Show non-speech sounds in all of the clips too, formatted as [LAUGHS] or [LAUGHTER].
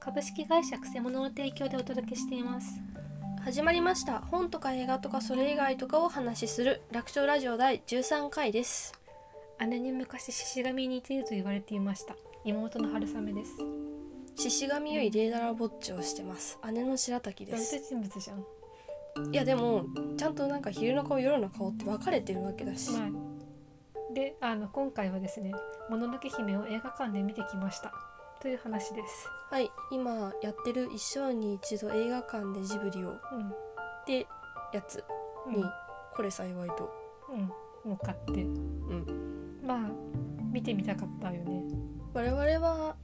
株式会社くせ者の提供でお届けしています。始まりました。本とか映画とかそれ以外とかをお話しする。楽勝ラジオ第13回です。姉に昔獅子神に似ていると言われていました。妹の春雨です。獅子神よりレーダラぼっちをしてます。姉の白滝です。人物じゃん。いやでもちゃんとなんか昼の顔夜の顔って分かれてるわけだし、まあ、であの今回はですね「もののけ姫」を映画館で見てきましたという話です。はい。今やってる一生に一度映画館でジブリをうん。ってやつうん。に、これ幸いと。うん。もう買って。うん。まあ見てみたかったよね。我々は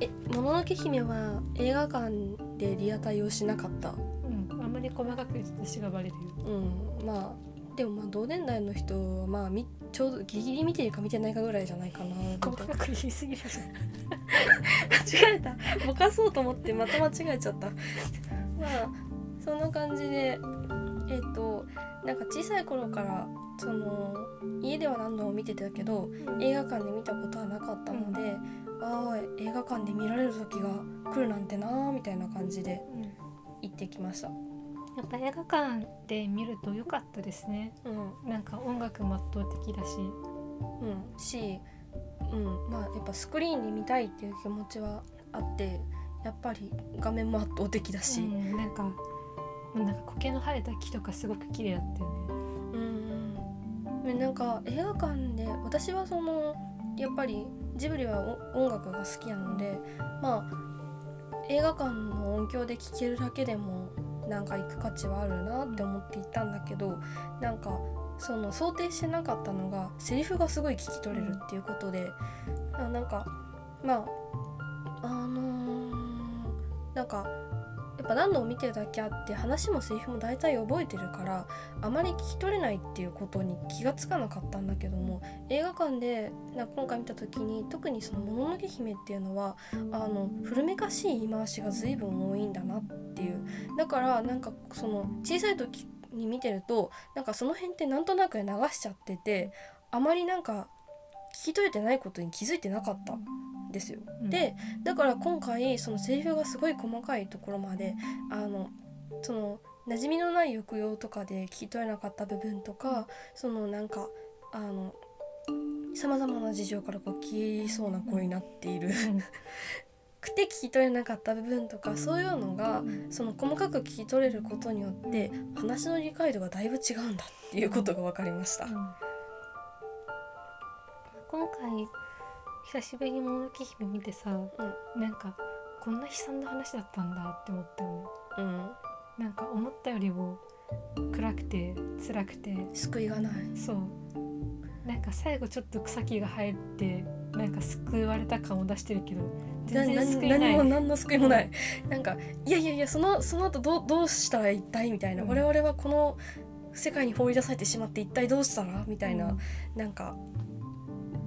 えもののけ姫は映画館でリアタイをしなかった？うん。あんまり細かく言うと私がバレるよ。うん。まあでもまあ同年代の人はまあみちょうどギリギリ見てるか見てないかぐらいじゃないかな細かく言いすぎる [LAUGHS] 間違えた。ぼかそうと思ってまた間違えちゃった。まあそんな感じでえっ、となんか小さい頃からその家では何度も見てたけど映画館で見たことはなかったので、ああ映画館で見られる時が来るなんてなーみたいな感じでうん。行ってきました。やっぱ映画館で見ると良かったですね。うん。なんか音楽も圧倒的だし。うん、し、うん、まあやっぱスクリーンで見たいっていう気持ちはあってやっぱり画面も圧倒的だし、うん、なんかなんか苔の生えた木とかすごく綺麗だったよね。うんうん、でなんか映画館で私はそのやっぱりジブリはお音楽が好きなのでまあ映画館の音響で聴けるだけでもなんか行く価値はあるなって思っていたんだけどなんかその想定してなかったのがセリフがすごい聞き取れるっていうことで、あなんかまああのーなんかやっぱ何度も見てるだけあって話もセリフも大体覚えてるからあまり聞き取れないっていうことに気がつかなかったんだけども映画館でな今回見た時に特にその「もののけ姫」っていうのはあの古めかしい言い回しが随分多いんだなっていう。だからなんかその小さい時に見てるとなんかその辺ってなんとなく流しちゃっててあまりなんか聞き取れてないことに気づいてなかったんですよ。うん。でだから今回そのセリフがすごい細かいところまであのその馴染みのない抑揚とかで聞き取れなかった部分とかそのなんかあのさまざまな事情からこう消えそうな声になっている [LAUGHS] くて聞き取れなかった部分とかそういうのがその細かく聞き取れることによって話の理解度がだいぶ違うんだっていうことが分かりました。うん。今回久しぶりに「もののけ姫」見てさ、なんかこんな悲惨な話だったんだって思ったよね。うん、なんか思ったよりも暗くて辛くて救いがない。そうなんか最後ちょっと草木が生えてなんか救われた感を出してるけどな全然救い。何も何の救いもない、なんかいやいやいやそのその後どうどうしたら一体みたいな、うん。我々はこの世界に放り出されてしまって一体どうしたらみたいな、うん。なんか、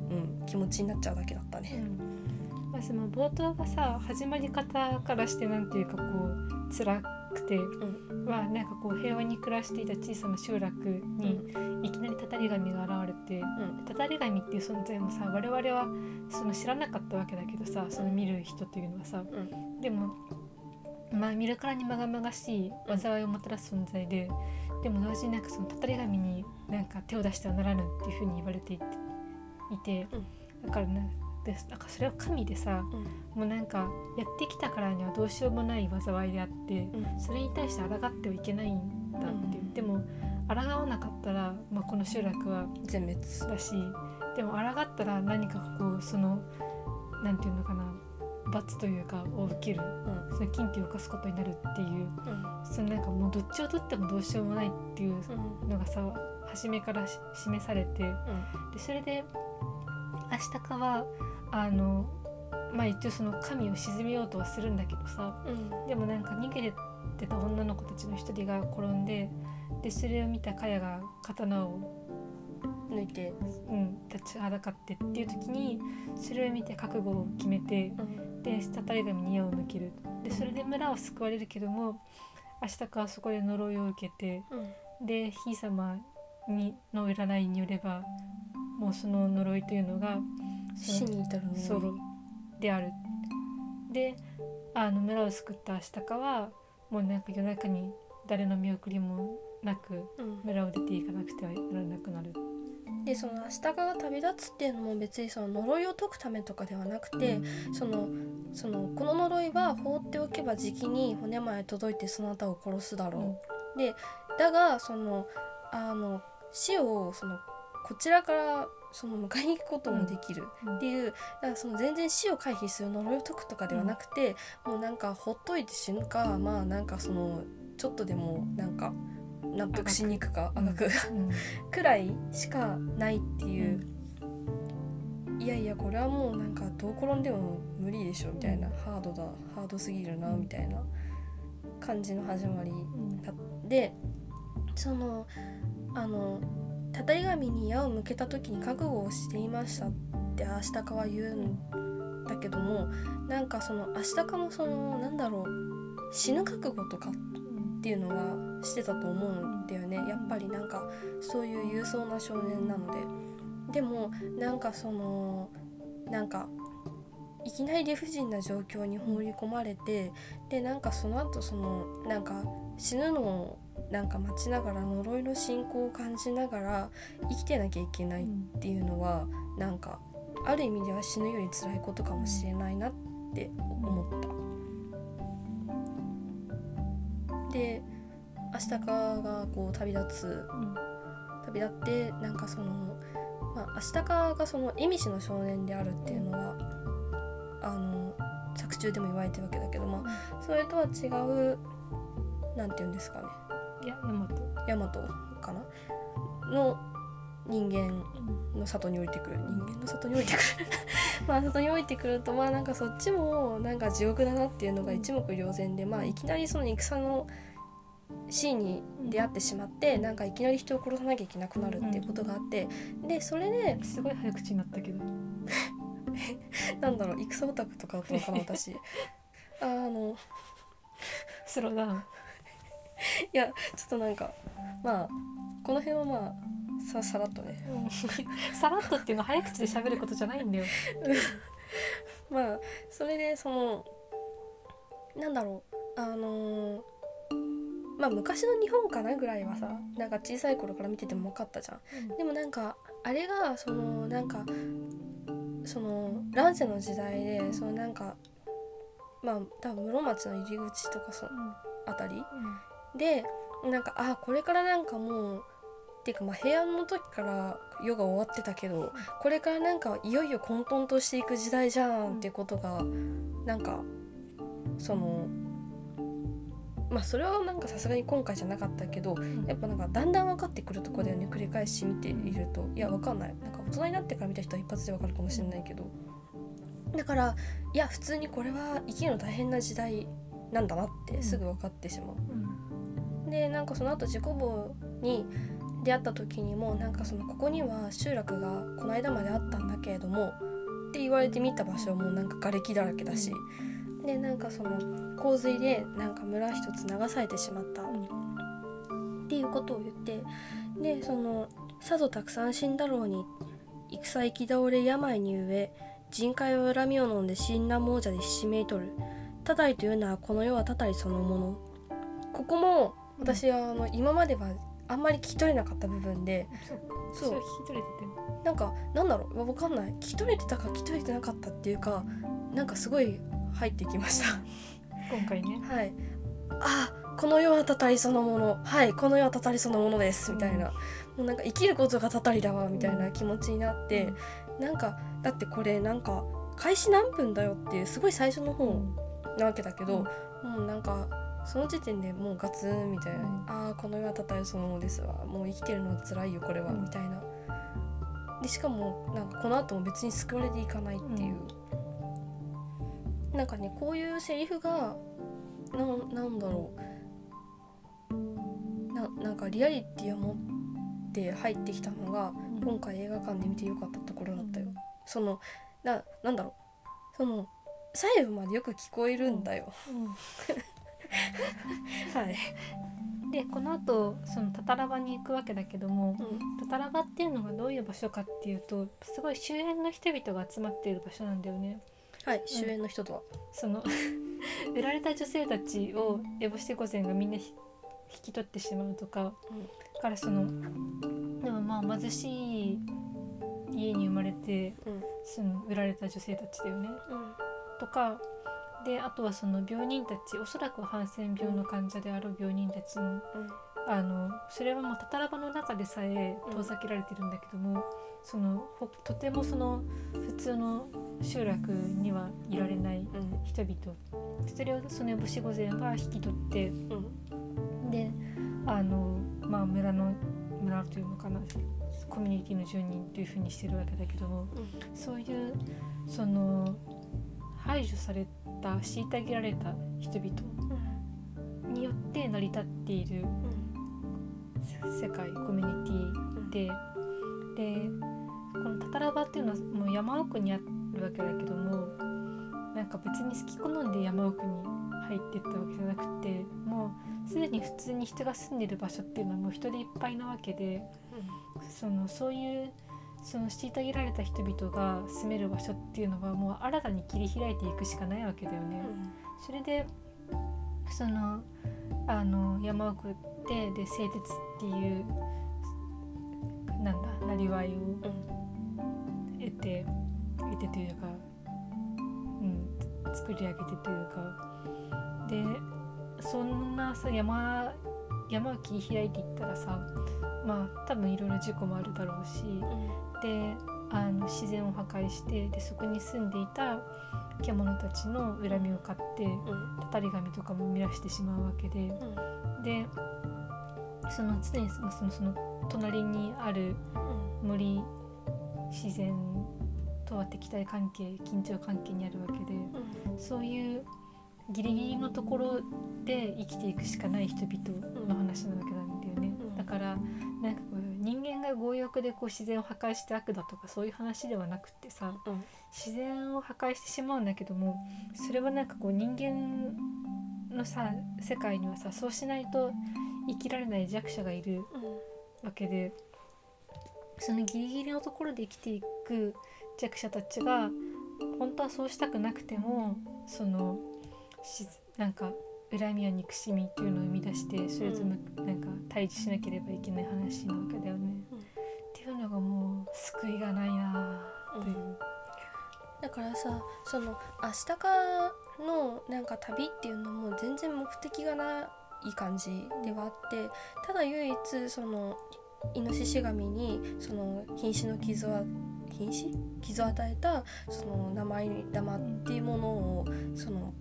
うん、気持ちになっちゃうだけだったね。うん。まあ、その冒頭がさ始まり方からしてなんていうかこう辛くて、ん。まあなんかこう平和に暮らしていた小さな集落にいきなりたたり神が現れてうん。たたり神っていう存在もさ我々はその知らなかったわけだけどさその見る人というのはさうん。でもまあ見るからにまがまがしい災いをもたらす存在で、でも同時になんかそのたたり神になんか手を出してはならぬっていうふうに言われていていて、だからねでなんかそれは神でさうん。もうなんかやってきたからにはどうしようもない災いであってうん。それに対して抗ってはいけないんだっていう、うんでも抗わなかったら、まあ、この集落は全滅。だしでも抗ったら何かこうそのなんていうのかな罰というかを受けるうん。その禁忌を犯すことになるっていううんそのなんかもうどっちをとってもどうしようもないっていううん。のがさ初めからし示されてでそれでアシタカはあのまあ一応その神を鎮めようとはするんだけどさ。うん。でもなんか逃げてた女の子たちの一人が転んででそれを見たカヤが刀を抜いて、うん、立ちはだかってっていう時にそれを見て覚悟を決めてうん。でたたり神に矢を向ける。でそれで村は救われるけどもアシタカはそこで呪いを受けてうん。でひい様にの占いによればもうその呪いというのが死に至るの。ソロであるであの村を救ったアシタカはもうなんか夜中に誰の見送りもなくうん。村を出ていかなくてはならなくなる。でそのアシタカが旅立つっていうのも別にその呪いを解くためとかではなくて、そのそのこの呪いは放っておけばじきに骨まで届いてそなたを殺すだろう、でだがそのあの死をそのこちらからその迎えに行くこともできる。うん。っていう、だからその全然死を回避する呪いを解くとかではなくて、もうなんかほっといて死ぬかまあなんかそのちょっとでもなんか納得しに行くかあがく。うん。[LAUGHS] くらいしかないっていう、いやいやこれはもうなんかどう転んでも無理でしょみたいな、ハードだハードすぎるなみたいな感じの始まりうん。でそのあのたたり神に矢を向けた時に覚悟をしていましたってアシタカは言うんだけどもなんかそのアシタカもそのなんだろう死ぬ覚悟とかっていうのはしてたと思うんだよね。やっぱりなんかそういう勇壮な少年なので。でもなんかそのなんかいきなり理不尽な状況に放り込まれてでなんかその後そのなんか死ぬのをなんか待ちながら呪いの進行を感じながら生きてなきゃいけないっていうのはなんかある意味では死ぬより辛いことかもしれないなって思った。でアシタカがこう旅立つうん旅立ってなんかそのまあアシタカがその意味師の少年であるっていうのはあの作中でも言われてるわけだけどまあそれとは違うなんて言うんですかねいやヤマト。ヤマトかな？の人間の里に降りてくる。人間の里に降りてくる。[LAUGHS] まあ里に降りてくるとまあなんかそっちもなんか地獄だなっていうのが一目瞭然でまあいきなりその戦のシーンに出会ってしまってなんかいきなり人を殺さなきゃいけなくなるっていうことがあってでそれですごい早口になったけど。[LAUGHS] なんだろう戦オタクとかだったのかな私。[LAUGHS] あのスローダウンいやちょっとなんかまあこの辺はまあささらっとね。[LAUGHS] さらっとっていうのは早口で喋ることじゃないんだよ。[LAUGHS] まあそれでそのなんだろう。あのーまあ昔の日本かなぐらいはさなんか小さい頃から見てても分かったじゃん。でもなんかあれがそのなんかその乱世の時代でそのなんかまあ多分室町の入り口とかそあたりでなんかあこれからなんかもうっていうかまあ平安の時から世が終わってたけどこれからなんかいよいよ混沌としていく時代じゃんっていうことがなんかそのまあそれはなんかさすがに今回じゃなかったけどやっぱなんかだんだん分かってくるとこだよね繰り返し見ていると。いや分かんない。なんか大人になってから見た人は一発で分かるかもしれないけど。だからいや普通にこれは生きるの大変な時代なんだなってすぐ分かってしまう。でなんかその後自己棒に出会った時にもなんかそのここには集落がこの間まであったんだけれどもって言われて見た場所もなんか瓦礫だらけだし、でなんかその洪水でなんか村一つ流されてしまった。っていうことを言ってでそのさぞたくさん死んだろうに戦行き倒れ病に飢え人海は恨みを飲んで死んだ亡者でひしめいとる。たたりというのはこの世はたたりそのもの。ここも私はあの今まではあんまり聞き取れなかった部分でそう。聞き取れてて。なんかなんだろうわかんない。聞き取れてたか聞き取れてなかったっていうかなんかすごい入ってきました。今回ね。はい。あこの世はたたりそのもの。はいこの世はたたりそのものです。みたいな、もうなんか生きることがたたりだわみたいな気持ちになって、なんかだってこれなんか開始何分だよっていうすごい最初の方なわけだけど、もうなん。かその時点でもうガツンみたいな、うん。ああこの世はたたりそのものですわ。もう生きてるのは辛いよこれは、うん。みたいな。でしかもなんかこの後も別に救われていかないっていう、なんかねこういうセリフがななんだろう。ななんかリアリティを持って入ってきたのが今回映画館で見てよかったところだったよ。そのななんだろう。その細部までよく聞こえるんだよ。うん [LAUGHS] はい。でこの後そのタタラバに行くわけだけどもうん。タタラバっていうのがどういう場所かっていうとすごい周辺の人々が集まっている場所なんだよね。はい主演の人とは、その [LAUGHS] 売られた女性たちを烏帽子御前がみんなひ引き取ってしまうとか、からそのでもまあ貧しい家に生まれてうん。その売られた女性たちだよね。うん。とかであとはその病人たちおそらくはハンセン病の患者である病人たちのあのそれはもうタタラ場の中でさえ遠ざけられてるんだけども、そのほとてもその普通の集落にはいられないうん。人々それをその烏帽子御前は引き取ってうん。であの、まあ、村の村というのかなコミュニティの住人というふうにしてるわけだけどもそういうその排除された虐げられた人々。によって成り立っている世界コミュニティで。でこのタタラ場っていうのはもう山奥にあるわけだけどもなんか別に好き好んで山奥に入ってったわけじゃなくてもうすでに普通に人が住んでる場所っていうのはもう人でいっぱいなわけでそのそういうその虐げられた人々が住める場所っていうのはもう新たに切り開いていくしかないわけだよね。それでそのあの山奥でで製鉄っていうなんだなりわいを得て得てというか、うん、作り上げてというか。でそんなさ山山を切り開いていったらさまあ多分いろいろ事故もあるだろうしであの自然を破壊してでそこに住んでいた獣たちの恨みを買ってたたり神とかも生み出してしまうわけででその常にそのその隣にある森自然とは敵対関係緊張関係にあるわけでそういうギリギリのところで生きていくしかない人々の話なわけなんだよね、うん。だからなんかこう人間が強欲でこう自然を破壊して悪だとかそういう話ではなくってさ自然を破壊してしまうんだけどもそれはなんかこう人間のさ世界にはさそうしないと生きられない弱者がいるわけでそのギリギリのところで生きていく弱者たちが本当はそうしたくなくてもそのしなんか恨みや憎しみっていうのを生み出してそれぞれなんか対峙しなければいけない話なわけだよね。うん。っていうのがもう救いがないないう。だからさその明日かのなんか旅っていうのも全然目的がない感じではあってただ唯一そのイノシシ神にその瀕死の傷は瀕死？傷を与えたその名前玉っていうものをその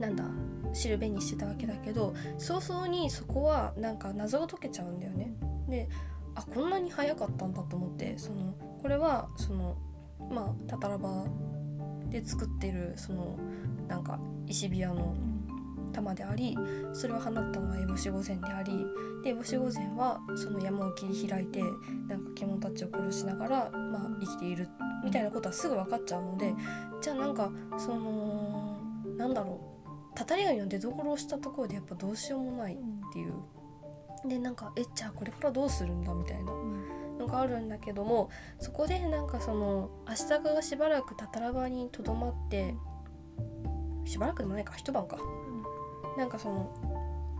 なんだ？知るべにしてたわけだけど早々にそこはなんか謎が解けちゃうんだよね。であこんなに早かったんだと思ってそのこれはそのまあタタラバで作ってるそのなんか石ビアの玉でありそれを放ったのは烏帽子御前でありで烏帽子御前はその山を切り開いてなんか獣たちを殺しながら、まあ、生きているみたいなことはすぐ分かっちゃうのでじゃあなんかそのなんだろうたたり神の出所をしたところでやっぱどうしようもないっていう。でなんかえじゃあこれからどうするんだみたいなのがあるんだけどもそこでなんかその明日がしばらくタタラバにとどまってしばらくでもないか一晩か。なんかその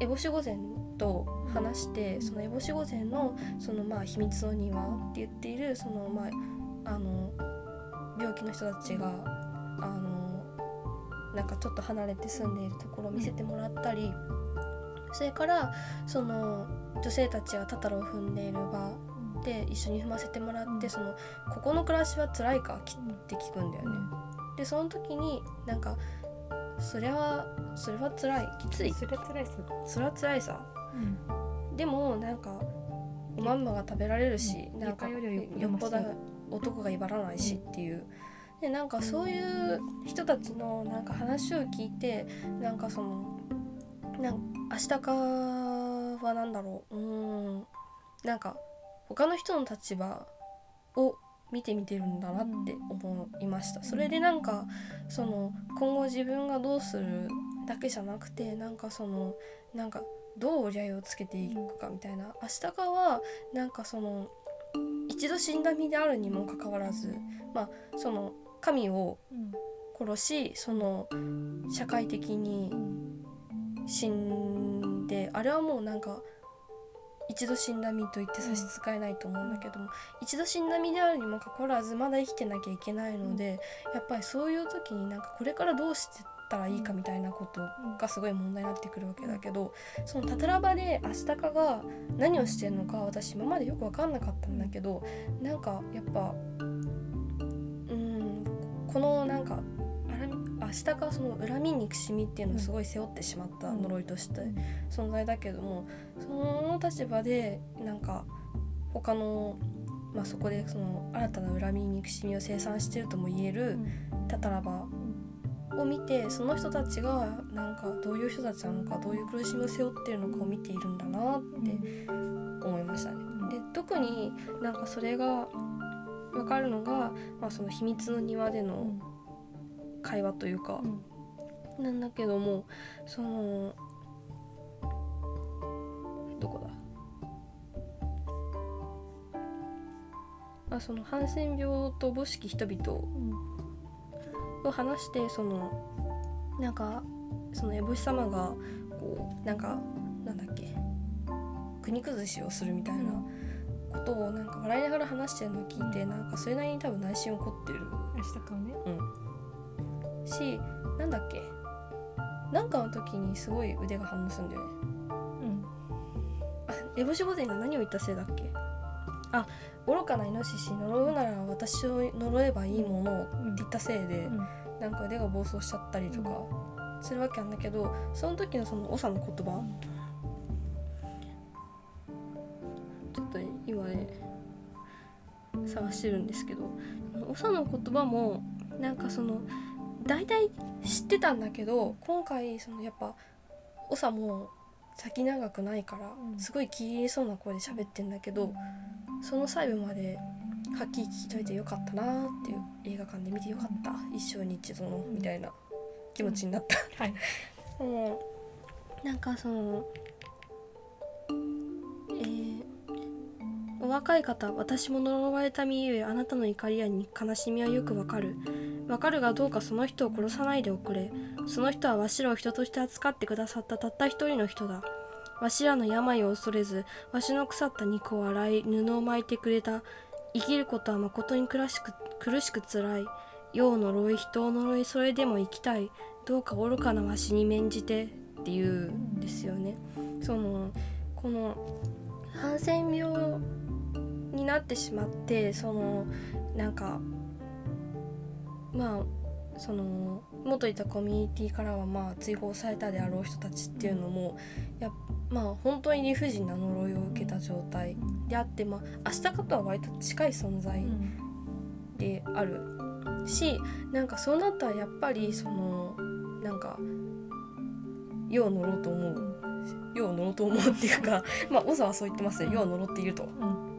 烏帽子御前と話してその烏帽子御前のそのまあ秘密の庭って言っているそのまああの病気の人たちがあのなんかちょっと離れて住んでいるところを見せてもらったりそれからその女性たちがタタラを踏んでいる場で一緒に踏ませてもらってそのここの暮らしは辛いかきって聞くんだよね。でその時になんかそれはそれは辛いきつい。それは辛いっすそれは辛いさ。でもなんかおまんまが食べられるし、うん。なんか床よっぽど男が威張らないしっていう。でなんかそういう人たちのなんか話を聞いてなんかそのなん明日かはなんだろう。うーん。なんか他の人の立場を見てみてるんだなって思いました。それでなんかその今後自分がどうするだけじゃなくてなんかそのなんかどう折り合いをつけていくかみたいな。明日かはなんかその一度死んだ身であるにもかかわらずまあその神を殺しその社会的に死んであれはもうなんか一度死んだ身と言って差し支えないと思うんだけども、一度死んだ身であるにもかかわらずまだ生きてなきゃいけないので、やっぱりそういう時になんかこれからどうしてったらいいかみたいなことがすごい問題になってくるわけだけどそのタタラバでアシタカが何をしてるのか私今までよく分かんなかったんだけどなんかやっぱうんこのなんかアシタカはその恨み憎しみっていうのをすごい背負ってしまった呪いとして存在だけどもその立場でなんか他のまあ、そこでその新たな恨み憎しみを生産してるとも言えるタタラバを見てその人たちがなんかどういう人たちなのかどういう苦しみを背負ってるのかを見ているんだなって思いましたね。で特になんかそれが分かるのが、まあ、その秘密の庭での会話というか、なんだけどもそのどこだ？まあ、そのハンセン病と母式人々を話してそのなんかその烏帽子様がこうなんかなんだっけ国崩しをするみたいなことをなんか笑いながら話してるのを聞いてなんかそれなりに多分内心起こってる。明日かね。うん。しなんだっけ？なんかの時にすごい腕が反応するんだよね。うん。あ烏帽子御前が何を言ったせいだっけ？あ愚かなイノシシ呪うなら私を呪えばいいものをって言ったせいで、うん。なんか腕が暴走しちゃったりとかするわけなんだけどその時のその長の言葉探してるんですけど長の言葉もなんかその大体知ってたんだけど今回そのやっぱ長も先長くないからうん。すごい気入りそうな声で喋ってんだけどその細部まではっきり聞きといてよかったなーっていう映画館で見てよかった。一生に一度のみたいな気持ちになった。はい。[LAUGHS] うん、なんかそのお若い方私も呪われた身ゆえあなたの怒りや悲しみはよくわかる。わかるがどうかその人を殺さないでおくれ。その人はわしらを人として扱ってくださったたった一人の人だ。わしらの病を恐れずわしの腐った肉を洗い布を巻いてくれた。生きることは誠に苦しく苦しくつらい。世を呪い人を呪いそれでも生きたい。どうか愚かなわしに免じてっていうんですよね。そのこのハンセン病になってしまってそのなんかまあその元いたコミュニティからはまあ追放されたであろう人たちっていうのもやまあ本当に理不尽な呪いを受けた状態であってまあ明日かとは割と近い存在であるしなんかそうなったらやっぱりそのなんか世を乗ろうと思う世を乗ろうと思うっていうかまあ長はそう言ってますよ世を呪っていると。で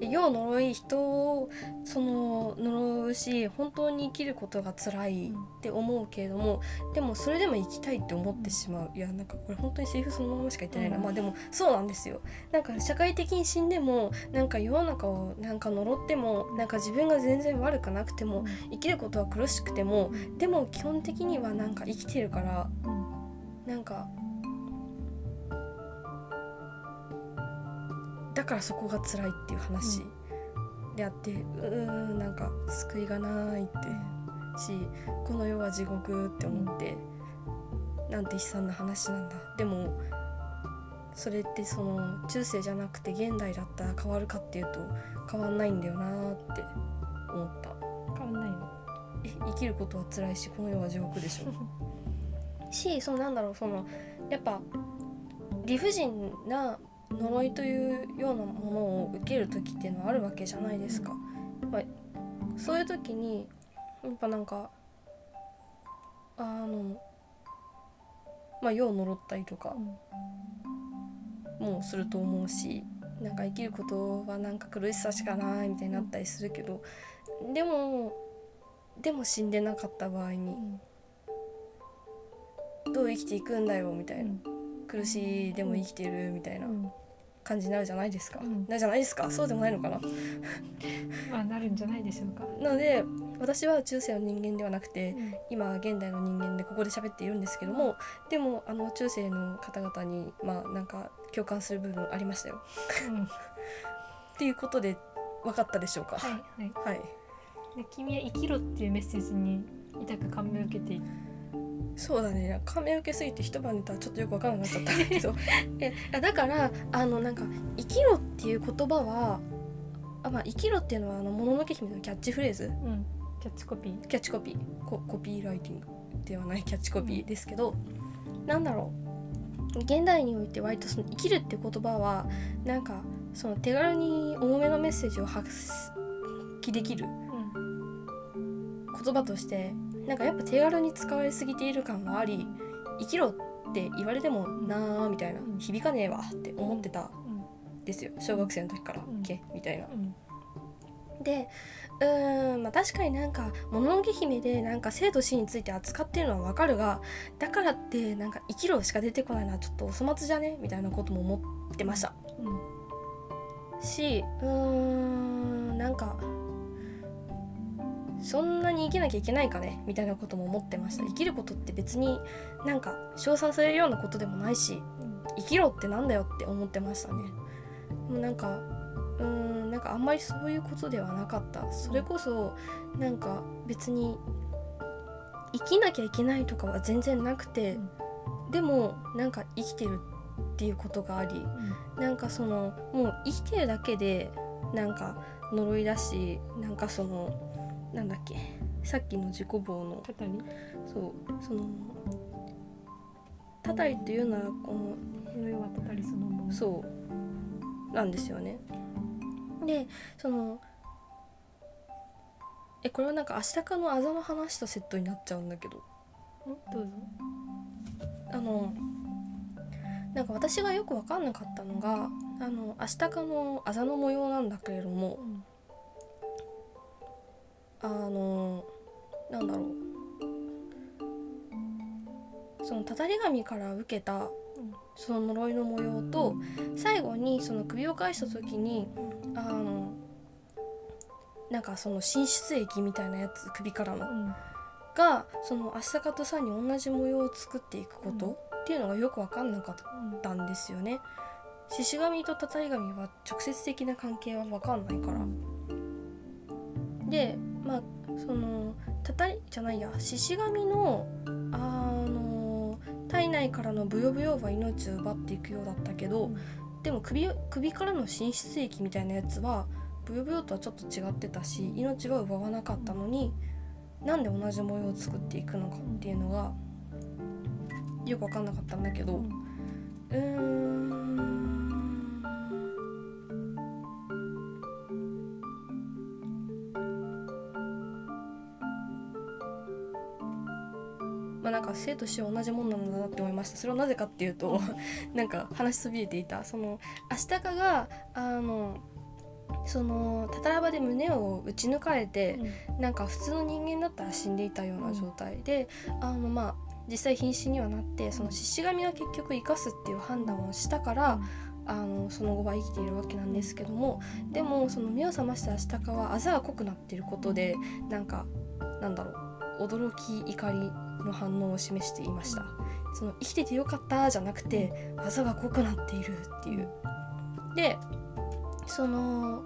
世を呪い人をその呪うし本当に生きることが辛いって思うけれどもでもそれでも生きたいって思ってしまう。いやなんかこれ本当にセリフそのまましか言ってないな、うん。まあでもそうなんですよ。なんか社会的に死んでもなんか世の中をなんか呪ってもなんか自分が全然悪くなくても生きることは苦しくてもでも基本的にはなんか生きてるからなんかだからそこが辛いっていう話であってうーんなんか救いがないってしこの世は地獄って思ってなんて悲惨な話なんだ。でもそれってその中世じゃなくて現代だったら変わるかっていうと変わんないんだよなーって思った。変わんないの？え生きることは辛いしこの世は地獄でしょ。[LAUGHS] しそのなんだろうそのやっぱ理不尽な呪いというようなものを受ける時っていうのはあるわけじゃないですか。まあ、そういう時にやっぱなんかあのまあ世を呪ったりとかもすると思うしなんか生きることはなんか苦しさしかないみたいになったりするけどでもでも死んでなかった場合にどう生きていくんだよみたいな。苦しいでも生きてるみたいな感じになるじゃないですか、うん。なるじゃないですか。そうでもないのかな。まあなるんじゃないでしょうか。なので私は中世の人間ではなくて今現代の人間でここで喋っているんですけどもでもあの中世の方々にまあなんか共感する部分ありましたよ。うん。う [LAUGHS] んっていうことで分かったでしょうか。はいはい。はい。で君は生きろっていうメッセージに痛く感銘を受けているそうだね。感銘受けすぎて一晩寝たらちょっとよく分からなくなっちゃったんだけど。[LAUGHS] えだからあのなんか「生きろ」っていう言葉はあ、まあ、生きろっていうのはあのもののけ姫のキャッチフレーズ。うん。キャッチコピー。キャッチコピー。ココピーライティング。ではないキャッチコピーですけど、なんだろう。現代において割とその生きるって言葉はなんかその手軽に重めのメッセージを発揮できるうん。言葉としてなんかやっぱ手軽に使われすぎている感があり生きろって言われてもなーみたいなうん。響かねえわって思ってたですよ。小学生の時からうん「け」みたいな。うん。でうーんまあ確かになんか「もののけ姫」でなんか生と死について扱ってるのはわかるがだからってなんか「生きろ」しか出てこないのはちょっとお粗末じゃねみたいなことも思ってました。うん。しうーんなんかそんなに生きなきゃいけないかね？みたいなことも思ってました。生きることって別になんか称賛されるようなことでもないしうん。生きろってなんだよって思ってましたね。もうなんかうーんなんかあんまりそういうことではなかった。それこそなんか別に生きなきゃいけないとかは全然なくて、でもなんか生きてるっていうことがありなんかそのもう生きてるだけでなんか呪いだしなんかそのなんだっけ？さっきの自己棒の。たたり？そう。そのたたりというのはこのはたたりそのもの。そう。なんですよね。でそのえこれはなんか明日かのあざの話とセットになっちゃうんだけど。うん？どうぞ。あのなんか私がよく分かんなかったのがあの明日かのあざの模様なんだけれどもうんあのなんだろう。そのたたり神から受けたその呪いの模様と最後にその首を返した時にあのなんかその進出液みたいなやつ首からの。うん。がそのアシタカとサンに同じ模様を作っていくことっていうのがよく分かんなかっうんたんですよね。獅子神とたたり神は直接的な関係は分かんないから。でまあそのたたりじゃないや獅子神のあの体内からのブヨブヨは命を奪っていくようだったけど、うんでも首首からの進出液みたいなやつはブヨブヨとはちょっと違ってたし命は奪わなかったのになんで同じ模様を作っていくのかっていうのがよく分かんなかったんだけど。うんまあなんか生と死は同じもんなんだなって思いました。それはなぜかっていうとなんか話しそびれていた。そのアシタカがあのそのタタラバで胸を打ち抜かれて、なんか普通の人間だったら死んでいたような状態。で、あのまあ実際瀕死にはなってその獅子神は結局生かすっていう判断をしたから、あのその後は生きているわけなんですけどもでもその目を覚ましたアシタカはあざが濃くなっていることでなんかなんだろう驚き怒りの反応を示していました。その生きててよかったじゃなくてあざが濃くなっているっていう。でその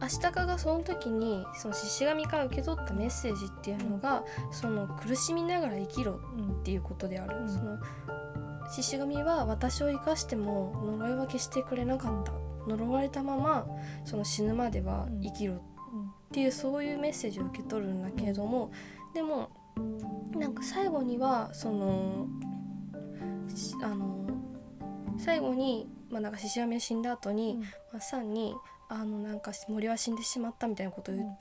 アシタカがその時にその獅子神から受け取ったメッセージっていうのがその苦しみながら生きろうんっていうことである、うん。その獅子神は私を生かしても呪いは消してくれなかった。呪われたままその死ぬまでは生きろっうん。ていうそういうメッセージを受け取るんだけれどもでもなんか最後にはそのしあの最後にまあなんか獅子神が死んだ後に、うん。まあ、サンにあのなんか森は死んでしまったみたいなことを言,、うん。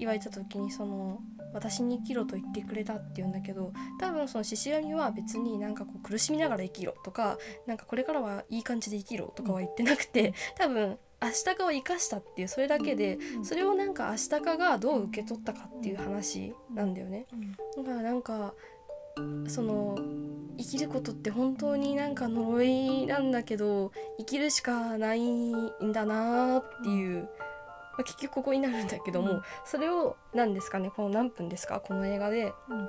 言われた時にその私に生きろと言ってくれたっていうんだけど多分その獅子神は別になんかこう苦しみながら生きろとかなんかこれからはいい感じで生きろとかは言ってなくて多分明日かを生かしたっていうそれだけでうんそれをなんか明日かがどう受け取ったかっていう話なんだよね。うん。だからなんかその生きることって本当になんか呪いなんだけど生きるしかないんだなっていうあ、結局ここになるんだけども、うん。それを何ですかねこの何分ですかこの映画でうん。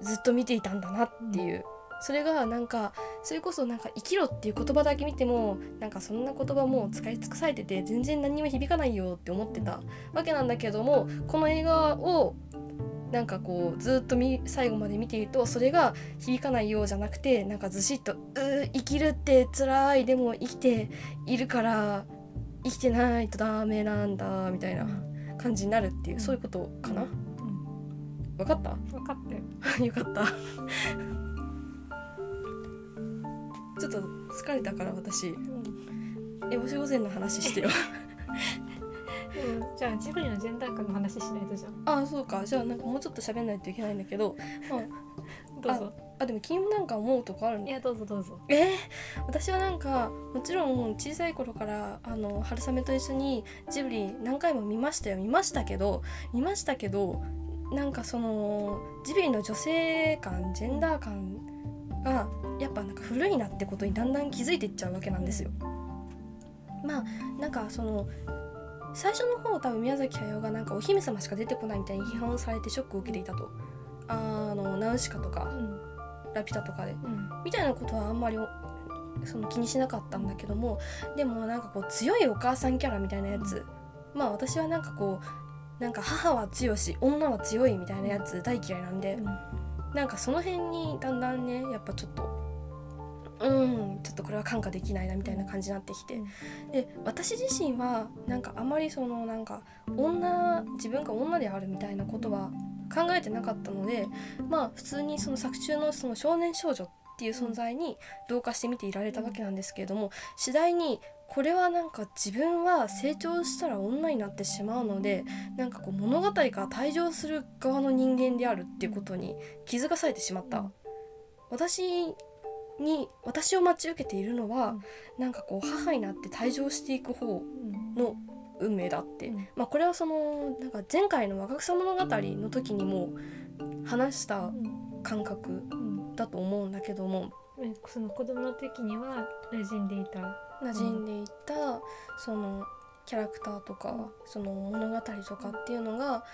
ずっと見ていたんだなっていう、それがなんかそれこそなんか生きろっていう言葉だけ見てもなんかそんな言葉もう使い尽くされてて全然何にも響かないよって思ってたわけなんだけどもこの映画をなんかこうずっと見最後まで見ているとそれが響かないようじゃなくてなんかずしっと「うー生きるって辛いでも生きているから生きてないとダメなんだ」みたいな感じになるっていうそういうことかな？うん。分かった？分かったよ [LAUGHS] よかったちょっと疲れたから私。うん。え星御前の話してよ。じゃあジブリのジェンダー感の話しないとじゃん。ああそうか。じゃあなんかもうちょっと喋んないといけないんだけど、まどうぞ。あ、あでも君もなんか思うとこあるの？いやどうぞどうぞ。え？ー、私はなんかもちろん小さい頃からあの春雨と一緒にジブリ何回も見ましたよ。見ましたけど見ましたけどなんかそのジブリの女性感ジェンダー感がやっぱなんか古いなってことにだんだん気づいていっちゃうわけなんですよ。まあなんかその最初の方多分宮崎駿がなんかお姫様しか出てこないみたいに批判されてショックを受けていたと。あのナウシカとかうん。ラピュタとかで。うん。みたいなことはあんまりその気にしなかったんだけどもでもなんかこう強いお母さんキャラみたいなやつ。まあ私はなんかこうなんか母は強し女は強いみたいなやつ大嫌いなんでなんかその辺にだんだんねやっぱちょっとうんちょっとこれは感化できないなみたいな感じになってきて。で私自身はなんかあまりそのなんか女自分が女であるみたいなことは考えてなかったのでまあ普通にその作中のその少年少女っていう存在に同化して見ていられたわけなんですけれども次第にこれはなんか自分は成長したら女になってしまうのでなんかこう物語から退場する側の人間であるっていうことに気づかされてしまった。私に私を待ち受けているのは、うん。なんかこう母になって退場していく方うんの運命だって、うん。まあこれはそのなんか前回の若草物語の時にも話したうん。感覚うん。だと思うんだけども。えその子供の時には馴染んでいた馴染んでいたそのキャラクターとかその物語とかっていうのが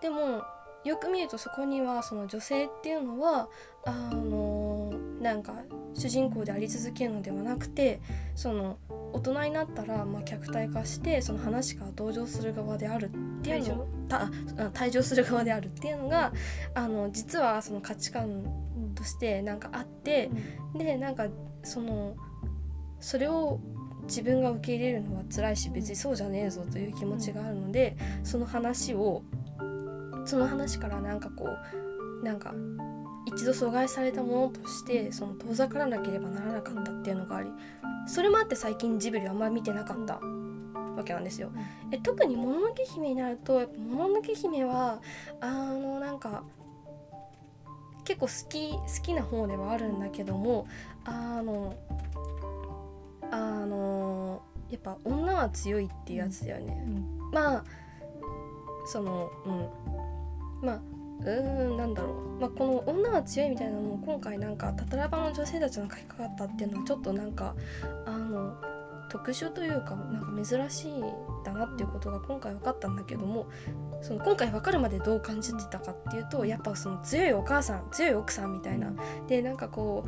でもよく見るとそこにはその女性っていうのはあのなんか主人公であり続けるのではなくてその大人になったらまあ客体化してその話が登場する側であるっていうの退場？する側であるっていうのがあの実はその価値観うんとしてなんかあってでなんかそのそれを自分が受け入れるのは辛いし別にそうじゃねえぞという気持ちがあるのでその話をその話からなんかこうなんか一度阻害されたものとしてその遠ざからなければならなかったっていうのがありそれもあって最近ジブリはあんまり見てなかったわけなんですよ。え特に「もののけ姫」になるとやっぱ「もののけ姫は」あのなんか結構好き好きな方ではあるんだけどもあのやっぱ女は強いっていうやつだよね。うん。まあそのうん。まあうーんなんだろう、まあ、この女は強いみたいなのも今回なんかタタラバの女性たちの書き方っていうのはちょっとなんかあの特殊というかなんか珍しいんだなっていうことが今回分かったんだけどもその今回分かるまでどう感じてたかっていうとやっぱその強いお母さん強い奥さんみたいな。でなんかこ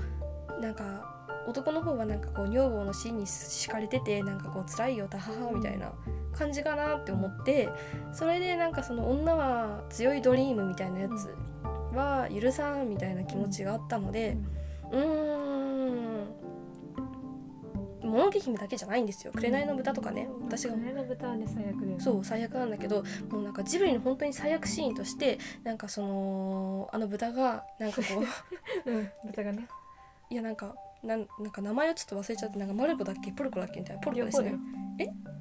うなんか男の方はなんかこう女房の死に敷かれててなんかこう辛いよた母みたいな感じかなって思ってそれでなんかその女は強いドリームみたいなやつは許さんみたいな気持ちがあったのでうーん。ものけ姫だけじゃないんですよ。紅の豚とかね。私が。紅の豚はね最悪だよそう最悪なんだけどもうなんかジブリの本当に最悪シーンとしてなんかそのあの豚がなんかこう [LAUGHS] うん豚がね。いやなんかなんなんか名前をちょっと忘れちゃってなんかマルコだっけ？ポルコだっけ？みたいな。ポルコですね。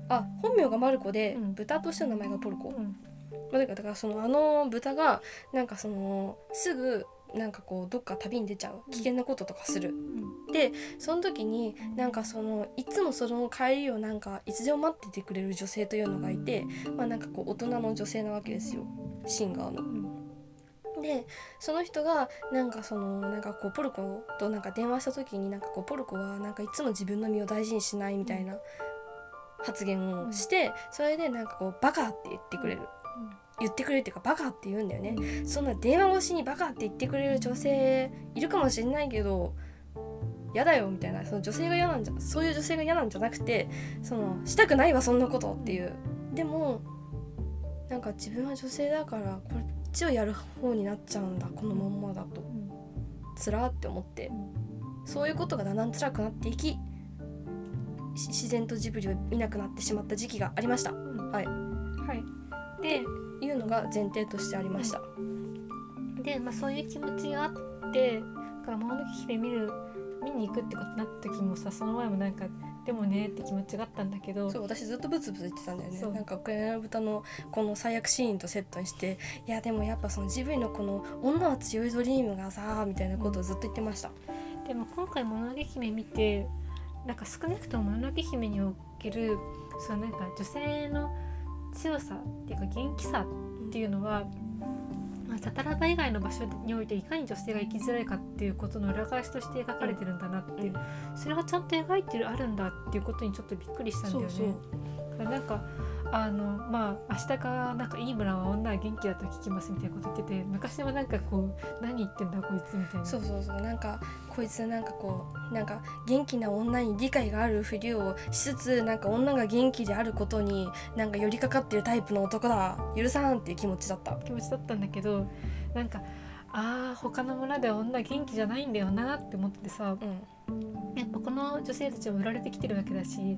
あ本名がマルコで、うん。豚としての名前がポルコ、うん。まあだからそのあの豚がなんかそのすぐなんかこうどっか旅に出ちゃう。危険なこととかする、うん。でその時になんかそのいつもその帰りをなんかいつでも待っててくれる女性というのがいてまあなんかこう大人の女性なわけですよ。シンガーの。うんでその人がなんかそのなんかこうポルコとなんか電話した時になんかこうポルコはなんかいつも自分の身を大事にしないみたいな発言をして、それでなんかこうバカって言ってくれる、言ってくれるっていうかバカって言うんだよね、そんな電話越しにバカって言ってくれる女性いるかもしれないけど嫌だよみたいな。その女性が嫌なんじゃそういう女性が嫌なんじゃなくてそのしたくないわそんなことっていう。でもなんか自分は女性だからこっちをやる方になっちゃうんだこのまんまだと。つらーって思って。そういうことがだんだん辛くなっていきし自然とジブリを見なくなってしまった時期がありました。はい。はい。でいうのが前提としてありました、で、まあ、そういう気持ちがあってだから「もののけ姫」見る見に行くってことになった時もさその前もなんかでもねって気持ちがあったんだけどそう私ずっとブツブツ言ってたんだよね。なんか「ウクライナの豚」のこの最悪シーンとセットにしていやでもやっぱそのジブリのこの「女は強いドリーム」がさみたいなことをずっと言ってました、でも今回「もののけ姫」見てなんか少なくとも「もののけ姫」におけるそのなんか女性の強さっていうか元気さっていうのは、まあ、タタラバ以外の場所においていかに女性が生きづらいかっていうことの裏返しとして描かれてるんだなっていう、それがちゃんと描いてるあるんだっていうことにちょっとびっくりしたんだよね。そうだからなんかあのまあ明日がなんかいい村は女は元気だと聞きますみたいなこと言ってて昔はなんかこう何言ってんだこいつみたいな。そうそうそう。なんかこいつなんかこうなんか元気な女に理解があるふりをしつつなんか女が元気であることになんか寄りかかってるタイプの男だ。許さんっていう気持ちだった。気持ちだったんだけどなんかあー他の村では女元気じゃないんだよなって思ってさうん、やっぱこの女性たちも売られてきてるわけだし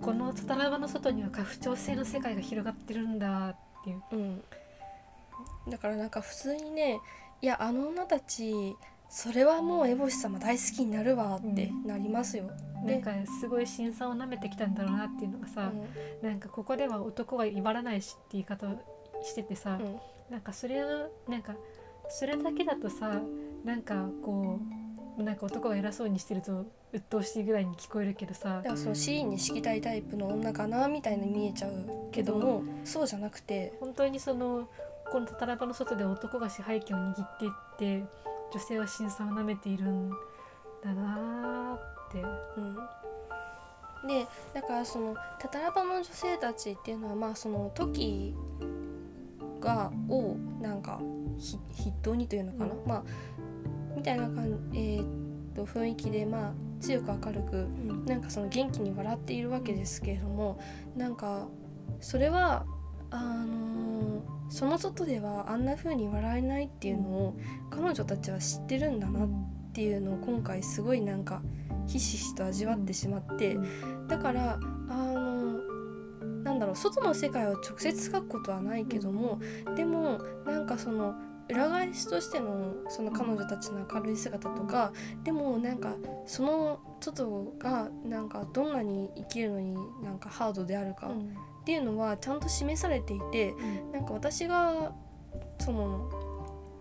このタタラバの外には家父長制の世界が広がってるんだっていう。うん、だからなんか普通にねいやあの女たちそれはもう烏帽子様大好きになるわってなりますよ。なんかすごい辛さを舐めてきたんだろうなっていうのがさ、なんかここでは男は威張らないしって言い方をしててさ、うん。なんかそれをなんかそれだけだとさなんかこうなんか男が偉そうにしてると鬱陶しいぐらいに聞こえるけどさ。だからそのシーンに敷きたいタイプの女かなみたいに見えちゃうけどもそうじゃなくて。本当にそのこのタタラバの外で男が支配権を握っていって女性は辛さを舐めているんだなーって。うん。でだからそのタタラバの女性たちっていうのはまあその時がをなんかひ筆頭にというのかな、うん。まあみたいな感じ、えーっと雰囲気でまあ強く明るくなんかその元気に笑っているわけですけれどもなんかそれはあのーその外ではあんな風に笑えないっていうのを彼女たちは知ってるんだなっていうのを今回すごいなんかひしひしと味わってしまってだからあのなんだろう外の世界を直接描くことはないけどもでもなんかその裏返しとしてのその彼女たちの明るい姿とかでもなんかその外がなんかどんなに生きるのになんかハードであるかっていうのはちゃんと示されていてなんか私がその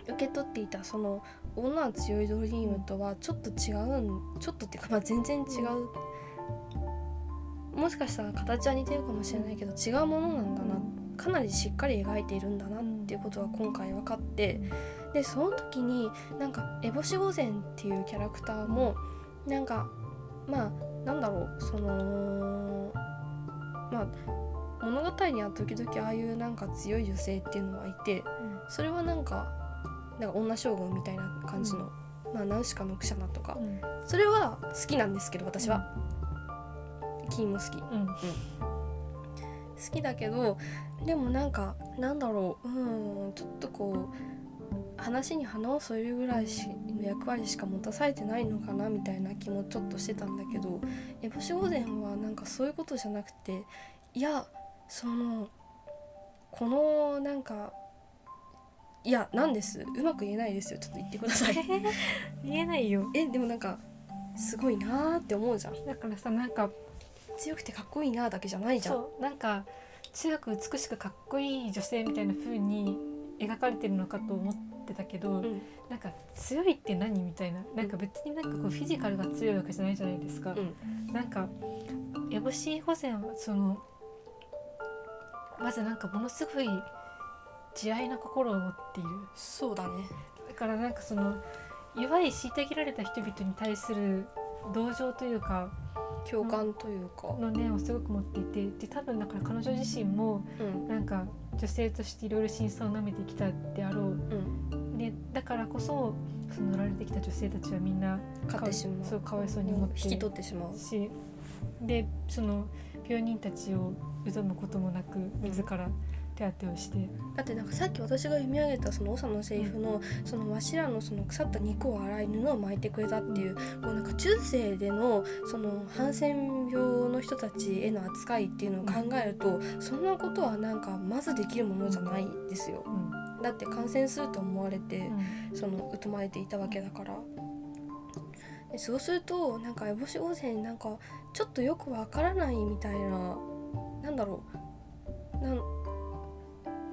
受け取っていたその女は強いドリームとはちょっと違うんちょっとっていうかまあ全然違う。もしかしたら形は似てるかもしれないけど違うものなんだなかなりしっかり描いているんだなっていうことが今回分かってでその時になんか烏帽子御前っていうキャラクターもなんかまあなんだろうそのまあ物語には時々ああいうなんか強い女性っていうのはいてそれはなんかなんか女将軍みたいな感じの、まあナウシカのクシャナとかそれは好きなんですけど私は、金も好き。好うん。きだけどでもなんかなんだろう。うんちょっとこう話に花を添えるぐらいしの役割しか持たされてないのかなみたいな気もちょっとしてたんだけど烏帽子御前はなんかそういうことじゃなくていやそのこのなんかいやなんです。うまく言えないですよ。ちょっと言ってください。[LAUGHS] 言えないよ。えでもなんかすごいなーって思うじゃん。だからさなんか強くてかっこいいなーだけじゃないじゃん。そうなんか強く美しくかっこいい女性みたいな風に描かれてるのかと思ってたけど、うん。なんか強いって何みたいななんか別になんかこうフィジカルが強いわけじゃないじゃないですか、うん。なんか烏帽子御前はそのまずなんかものすごい慈愛な心を持っている。そうだね。だからなんかその弱い虐げられた人々に対する同情というか共感というか、の念をすごく持っていてで多分だから彼女自身もうん。なんか女性としていろいろ辛酸をなめてきたであろう。うん、でだからこそその乗られてきた女性たちはみんな勝ってしまう。そうかわいそうに思って。引き取ってしまう。しでその病人たちを疎むこともなく自ら手当てをして、だってなんかさっき私が読み上げたその長のセリフのそのわしらのその腐った肉を洗い布を巻いてくれたっていうもうなんか中世でのそのハンセン病の人たちへの扱いっていうのを考えるとそんなことはなんかまずできるものじゃないですよ。うん。だって感染すると思われてうん。その疎まれていたわけだから。でそうするとなんか烏帽子御前なんかちょっとよくわからないみたいななんだろう。なん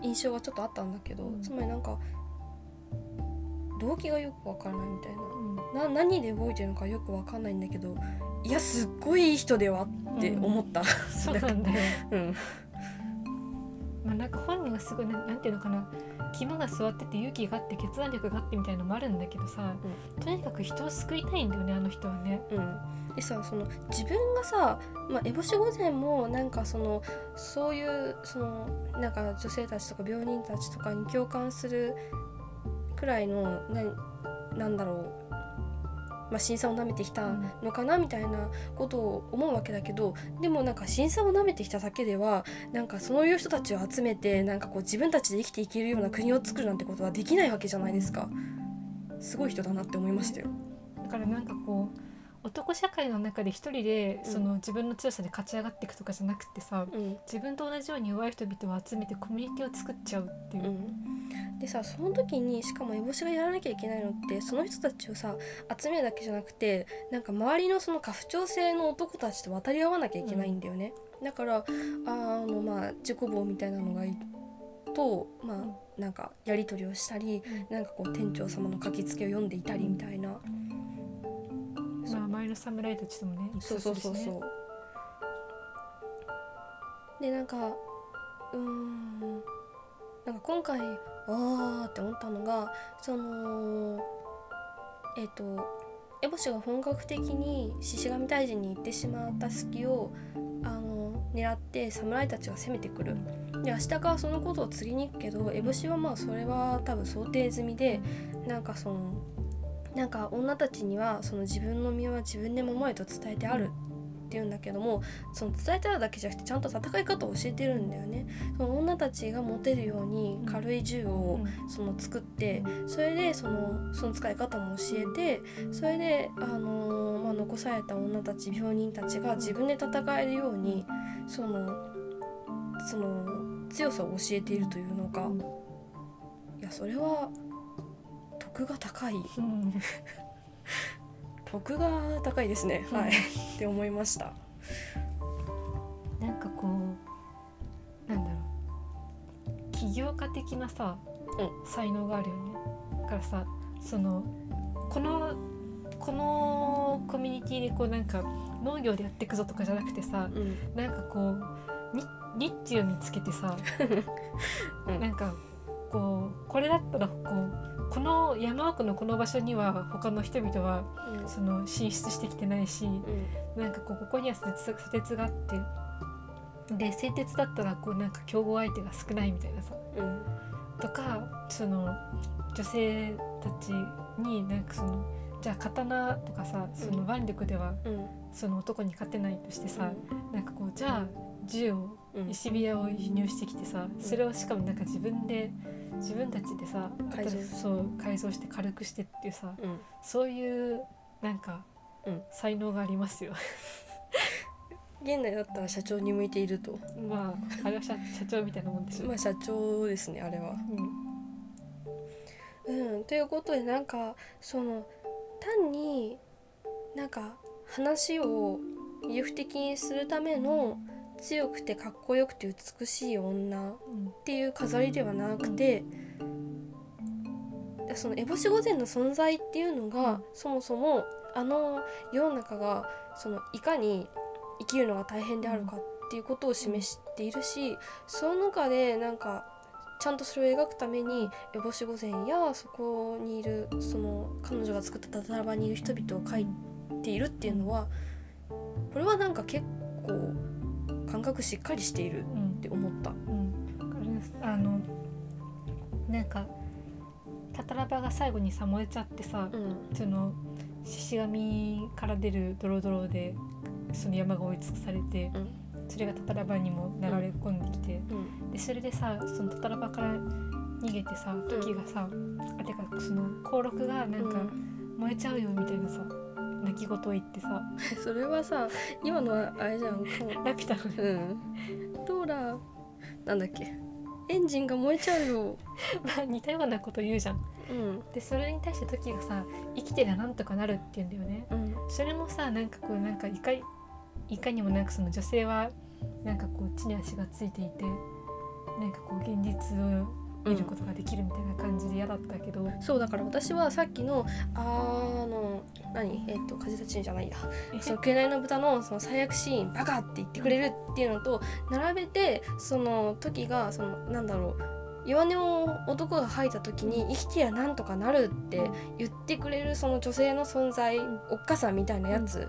印象がちょっとあったんだけど、うん。つまりなんか動機がよくわからないみたいうん。なな何で動いてるのかよくわかんないんだけどいやすっごいいい人ではって思った、そうなんだよ。[LAUGHS] うんまあなんか本人がすごいなんなんていうのかな肝が座ってて勇気があって決断力があってみたいのもあるんだけどさ、とにかく人を救いたいんだよねあの人はね。うん、でさその自分がさ、まあ、烏帽子御前もなんかそのそういうそのなんか女性たちとか病人たちとかに共感するくらいのななんだろう、まあ、審査をなめてきたのかなみたいなことを思うわけだけどでもなんか審査を舐めてきただけではなんかそういう人たちを集めてなんかこう自分たちで生きていけるような国を作るなんてことはできないわけじゃないですか。すごい人だなって思いましたよ。だからなんかこう男社会の中で一人でうん。その自分の強さで勝ち上がっていくとかじゃなくてさ、うん。自分と同じように弱い人々を集めてコミュニティを作っちゃうっていう。う。ん、でさその時にしかも烏帽子がやらなきゃいけないのってその人たちをさ集めるだけじゃなくてなんか周りのその家父長制の男たちと渡り合わなきゃいけないんだよね、だからあのまあ自己棒みたいなのがいとまあなんかやり取りをしたりなんかこう店長様の書きつけを読んでいたりみたいな、まあ前の侍たちともね一そうそうそうそう。でなんかうーん。なんか今回あーって思ったのがそのえっ、と烏帽子が本格的に獅子神大臣に行ってしまった隙をあの狙って侍たちが攻めてくる。で明日からそのことを告げに行くけど烏帽子はまあそれは多分想定済みでなんかそのなんか女たちにはその自分の身は自分で守れと伝えてあるって言うんだけどもその伝えてあるだけじゃなくてちゃんと戦い方を教えてるんだよね。その女たちが持てるように軽い銃をその作ってそれでそのその使い方も教えてそれで、あのーまあ、残された女たち病人たちが自分で戦えるようにそのその強さを教えているというのか。いやそれは徳が高い。うん。徳が高いですね、うん。はい。[LAUGHS] って思いました。なんかこうなんだろう。起業家的なさ、う才能があるよね。だからさそのこのこのコミュニティでこうなんか農業でやっていくぞとかじゃなくてさうん。なんかこうニニッチを見つけてさ、[LAUGHS] うん。なんかこうこれだったらこうこの山奥のこの場所には他の人々はその進出してきてないしうん。なんかこうここには砂鉄があってで製鉄だったらこうなんか競合相手が少ないみたいなさ。うん。とかその女性たちになんかそのじゃあ刀とかさその腕力ではうん。その男に勝てないとしてさ、なんかこうじゃあ銃をうん石火矢を輸入してきてさそれをしかもなんか自分で自分たちでさ改造。そう改造して軽くしてっていうさうん。そういうなんかうん。才能がありますよ。現代だったら社長に向いていると。まああれは社社長みたいなもんでしょ。まあ社長ですねあれは。うん。うん、ということでなんかその単になんか話を魅力的にするための強くてかっこよくて美しい女っうん。ていう飾りではなくて、その烏帽子御前の存在っていうのがそもそもあの世の中がそのいかに生きるのが大変であるかっていうことを示しているしその中でなんかちゃんとそれを描くために烏帽子御前やそこにいるその彼女が作ったたたら場にいる人々を描いているっていうのはこれはなんか結構感覚しっかりしているうん。って思った。うん、あのなんかタタラバが最後にさ燃えちゃってさ、うん。その獅子神から出るドロドロでその山が追い尽くされて、うん。それがタタラバにも流れ込んできて、うん。でそれでさそのタタラバから逃げてさ時がさ、あてかその甲六がなんか燃えちゃうよみたいなさ泣き言を言ってさ。それはさ今のはあれじゃんこラピュタのううん。ドーラなんだっけ。エンジンが燃えちゃうよ。まあ似たようなこと言うじゃん。うん。でそれに対して時がさ生きてりゃなんとかなるって言うんだよね。うん。それもさなんかこうなんかいかいかにもなんかその女性はなんかこう地に足がついていてなんかこう現実を見ることができるみたいな感じで嫌だったけど、そうだから私はさっきのあの何？えっ、と風立ちぬじゃないや。その紅の豚のその最悪シーンバカって言ってくれるっていうのと並べてその時がそのなんだろう。弱音を男が吐いた時に生きてやなんとかなるって言ってくれるその女性の存在おっかさんみたいなやつ、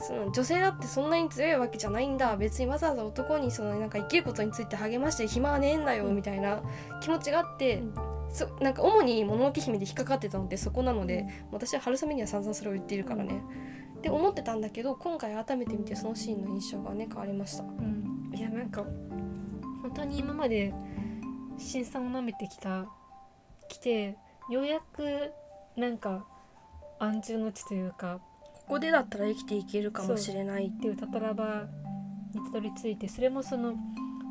その女性だってそんなに強いわけじゃないんだ。別にわざわざ男にそのなんか生きることについて励まして暇はねえんだよみたいな気持ちがあって、うんそなんか主に「もののけ姫」で引っかかってたのってそこなので、私は春雨には散々それを言っているからね。って思ってたんだけど今回改めて見てそのシーンの印象がね変わりました。うん、いやなんか本当に今まで辛酸をなめてきた来てようやくなんか安住の地というかここでだったら生きていけるかもしれないっていうタタラバにたどり着いてそれもその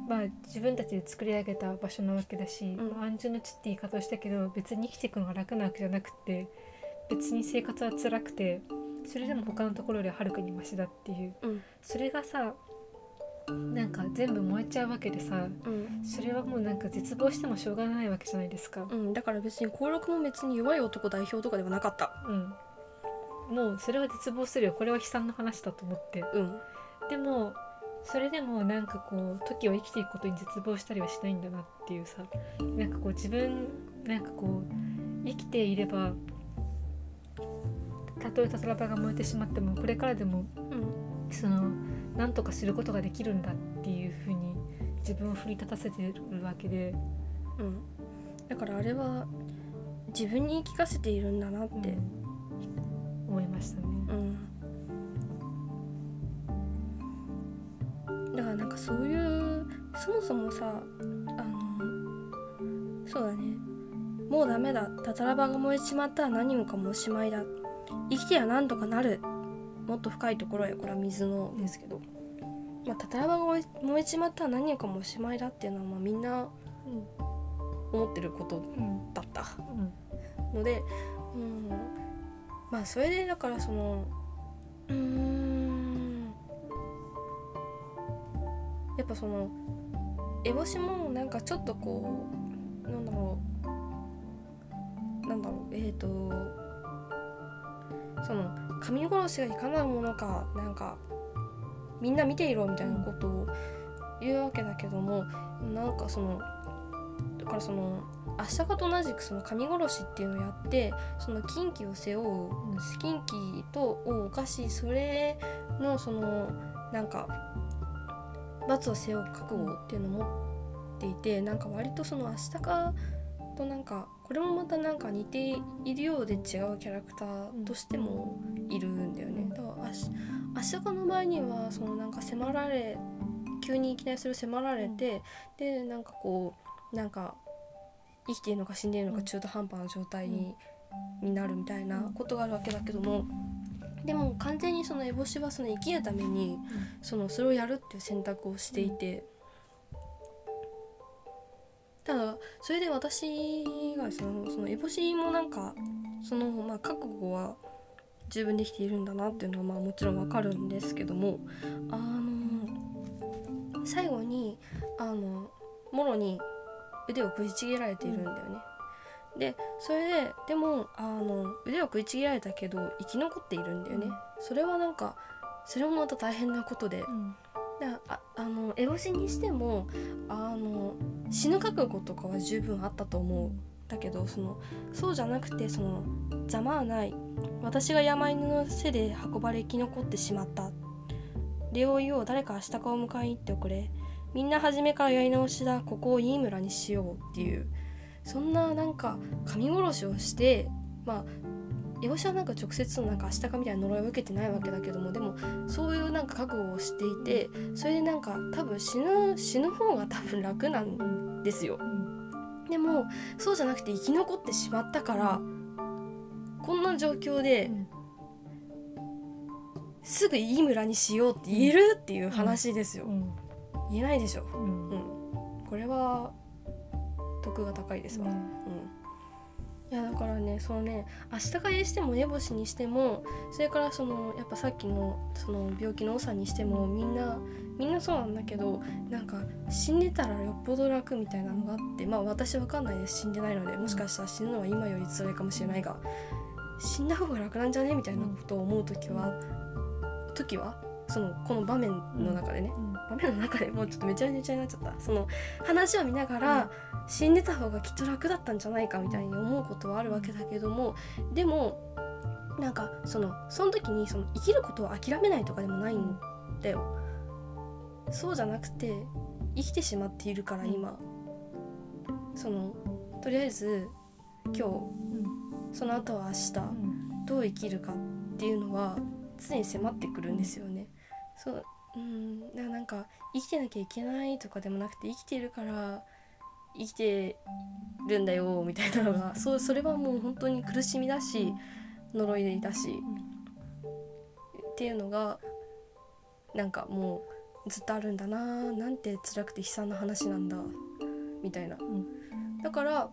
まあ自分たちで作り上げた場所なわけだし、うん。まあ安住の地って言い方をしたけど別に生きていくのが楽なわけじゃなくて別に生活は辛くてそれでも他のところよりははるかにマシだっていう。うん。それがさなんか全部燃えちゃうわけでさうん。それはもうなんか絶望してもしょうがないわけじゃないですか。うん、だから別に登録も別に弱い男代表とかではなかった。うん、もうそれは絶望するよ。これは悲惨な話だと思って。うん。でもそれでもなんかこう時を生きていくことに絶望したりはしないんだなっていうさ。なんかこう自分なんかこう生きていればたとえタタラバが燃えてしまってもこれからでもうん。そのなんとかすることができるんだっていうふうに自分を奮い立たせてるわけで、うん、だからあれは自分に言い聞かせているんだなって、うん思いましたね。うん、だからなんかそういうそもそもさあのそうだね。もうダメだ。タタラバが燃えちまったら何もかもおしまいだ。生きてやなんとかなる。もっと深いところへこれは水のですけど、まあ、タタラバが燃えちまったら何もかもおしまいだっていうのはまあみんな思ってることうんだったうん。ので、うん、まあそれでだからそのうん。やっぱその烏帽子もなんかちょっとこうなんだろう。なんだろう。えっ、ー、とその神殺しがいかなるものかなんかみんな見ていろみたいなことを言うわけだけどもなんかそのだからその足利と同じくその神殺しっていうのをやってその禁忌を背負う禁忌とを犯しそれのそのなんか罰を背負う覚悟っていうのを持っていてなんか割とその足利となんかこれもまたなんか似ているようで違うキャラクターとしてもいるんだよね。だから足足利の場合にはそのなんか迫られ急にいきなりそれを迫られてでなんかこうなんか生きているのか死んでいるのか中途半端な状態に,、になるみたいなことがあるわけだけどもでも完全にその烏帽子はその生きるためにそのそれをやるっていう選択をしていて。ただそれで私がそのその烏帽子もなんかそのまあ覚悟は十分できているんだなっていうのはまあもちろんわかるんですけどもあの最後にあのもろに腕を食いちぎられているんだよね。でそれででもあの腕を食いちぎられたけど生き残っているんだよね。それはなんかそれもまた大変なことで。うん。だああの烏帽子にしてもあの死ぬ覚悟とかは十分あったと思うだけどそのそうじゃなくてそのざまあない。私が山犬の背で運ばれ生き残ってしまった。礼を言おう。誰か明日かを迎えに行っておくれみんな初めからやり直しだここをいい村にしようっていうそんななんか神殺しをしてまあエボシはなんか直接のなんか明日かみたいな呪いを受けてないわけだけどもでもそういうなんか覚悟をしていてそれでなんか多分死ぬ死ぬ方が多分楽なんですよ。でもそうじゃなくて生き残ってしまったからこんな状況でうん。すぐいい村にしようって言えるっていう話ですよ、うん言えないでしょ。うん。うん。これは得が高いですわ、うん。いやだからねそのね明日帰りしても烏帽子にしてもそれからそのやっぱさっきのその病気の長にしてもみんなみんなそうなんだけどなんか死んでたらよっぽど楽みたいなのがあってまあ私わかんないです。死んでないのでもしかしたら死ぬのは今より辛いかもしれないが死んだ方が楽なんじゃね？みたいなことを思う時は時は？そのこの場面の中でね。場面の中でもうちょっとめちゃめちゃになっちゃった。その話を見ながら、死んでた方がきっと楽だったんじゃないかみたいに思うことはあるわけだけどもでもなんかそのその時にその生きることを諦めないとかでもないんだよ。そうじゃなくて生きてしまっているから今。そのとりあえず今日その後は明日どう生きるかっていうのは常に迫ってくるんですよね。そううんだからなんか生きてなきゃいけないとかでもなくて生きているから生きてるんだよみたいなのがそうそれはもう本当に苦しみだし呪いだしっていうのがなんかもうずっとあるんだななんて辛くて悲惨な話なんだみたいな。だから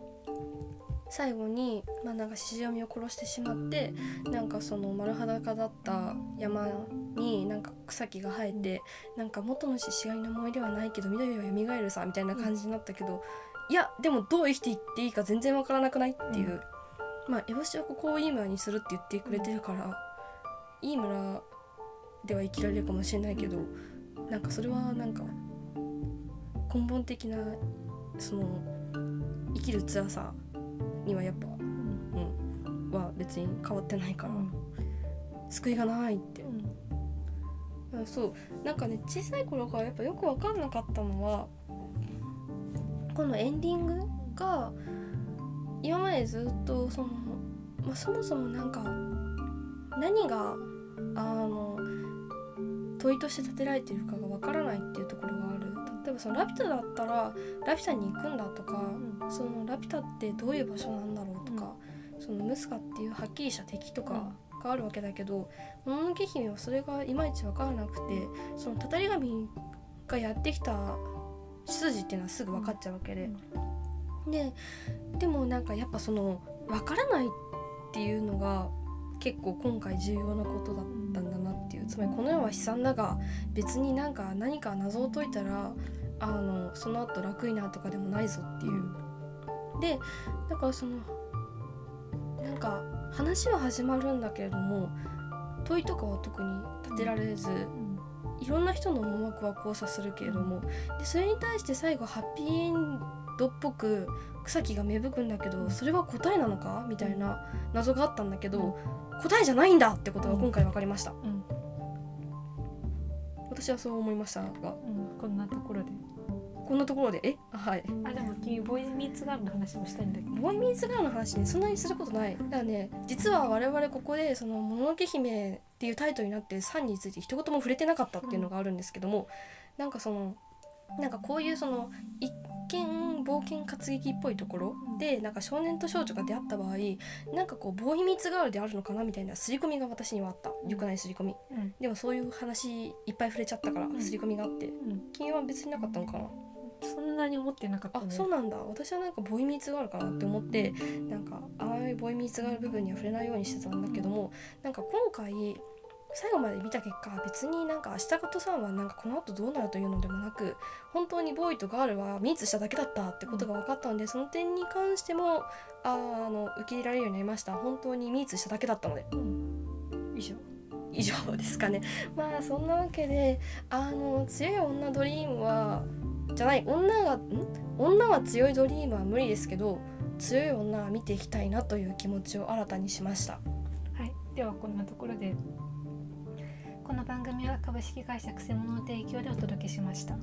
最後に、まあ、なんか獅子神を殺してしまってなんかその丸裸だった山になんか草木が生えてなんか元の獅子神の思い出はないけど緑は蘇るさみたいな感じになったけど、いやでもどう生きていっていいか全然わからなくないっていう、まあ烏帽子はここをいい村にするって言ってくれてるから、いい村では生きられるかもしれないけどなんかそれはなんか根本的なその生きる辛さにはやっぱ、うん、は別に変わってないから、救いがないって、うん。そう。なんかね小さい頃からやっぱよく分かんなかったのはこのエンディングが今までずっとその、まあ、そもそもなんか何があの問いとして立てられているかが分からないっていうところばそのラピュタだったらラピュタに行くんだとか、そのラピュタってどういう場所なんだろうとか、そのムスカっていうはっきりした敵とかがあるわけだけど「もののけ姫」はそれがいまいち分からなくてそのたたり神がやってきた出自っていうのはすぐ分かっちゃうわけで。ででもなんかやっぱその分からないっていうのが結構今回重要なことだったんだなっていう。つまりこの世は悲惨だが別になんか何か謎を解いたらあのその後楽になるとかでもないぞっていう。でだからそのなんか話は始まるんだけれども問いとかは特に立てられずいろんな人の思惑は交差するけれどもでそれに対して最後ハッピーエンドっぽく草木が芽吹くんだけどそれは答えなのかみたいな謎があったんだけど、答えじゃないんだってことが今回分かりました、うん私はそう思いましたが。うんこんなところで。こんなところで？え？あはい。あでも君ボーイズミーツガールの話もしたいんだけ？どボーイミーツガールの話ねそんなにすることない。だからね実は我々ここで「そのもののけ姫」っていうタイトルになって3について一言も触れてなかったっていうのがあるんですけども、なんかそのなんかこういうその一見冒険活劇っぽいところでなんか少年と少女が出会った場合なんかこうボーイミーツガールであるのかなみたいな刷り込みが私にはあった。良くない刷り込み。うん。でもそういう話いっぱい触れちゃったからうん。刷り込みがあって。うん。君は別になかったのかな？そんなに思ってなかったあねそうなんだ。私はなんかボーイミーツガールかなって思ってなんかああいうボーイミーツガール部分には触れないようにしてたんだけどもなんか今回最後まで見た結果別になんか明日かとさんはなんかこの後どうなるというのでもなく本当にボーイとガールはミーツしただけだったってことが分かったのでその点に関してもあーあの受け入れられるようになりました。本当にミーツしただけだったので。うん。以上。以上ですかね。[LAUGHS] まあそんなわけであの強い女ドリームはじゃない女がん？女は強いドリームは無理ですけど強い女は見ていきたいなという気持ちを新たにしました。はい。ではこんなところでこの番組は株式会社くせ者の提供でお届けしました。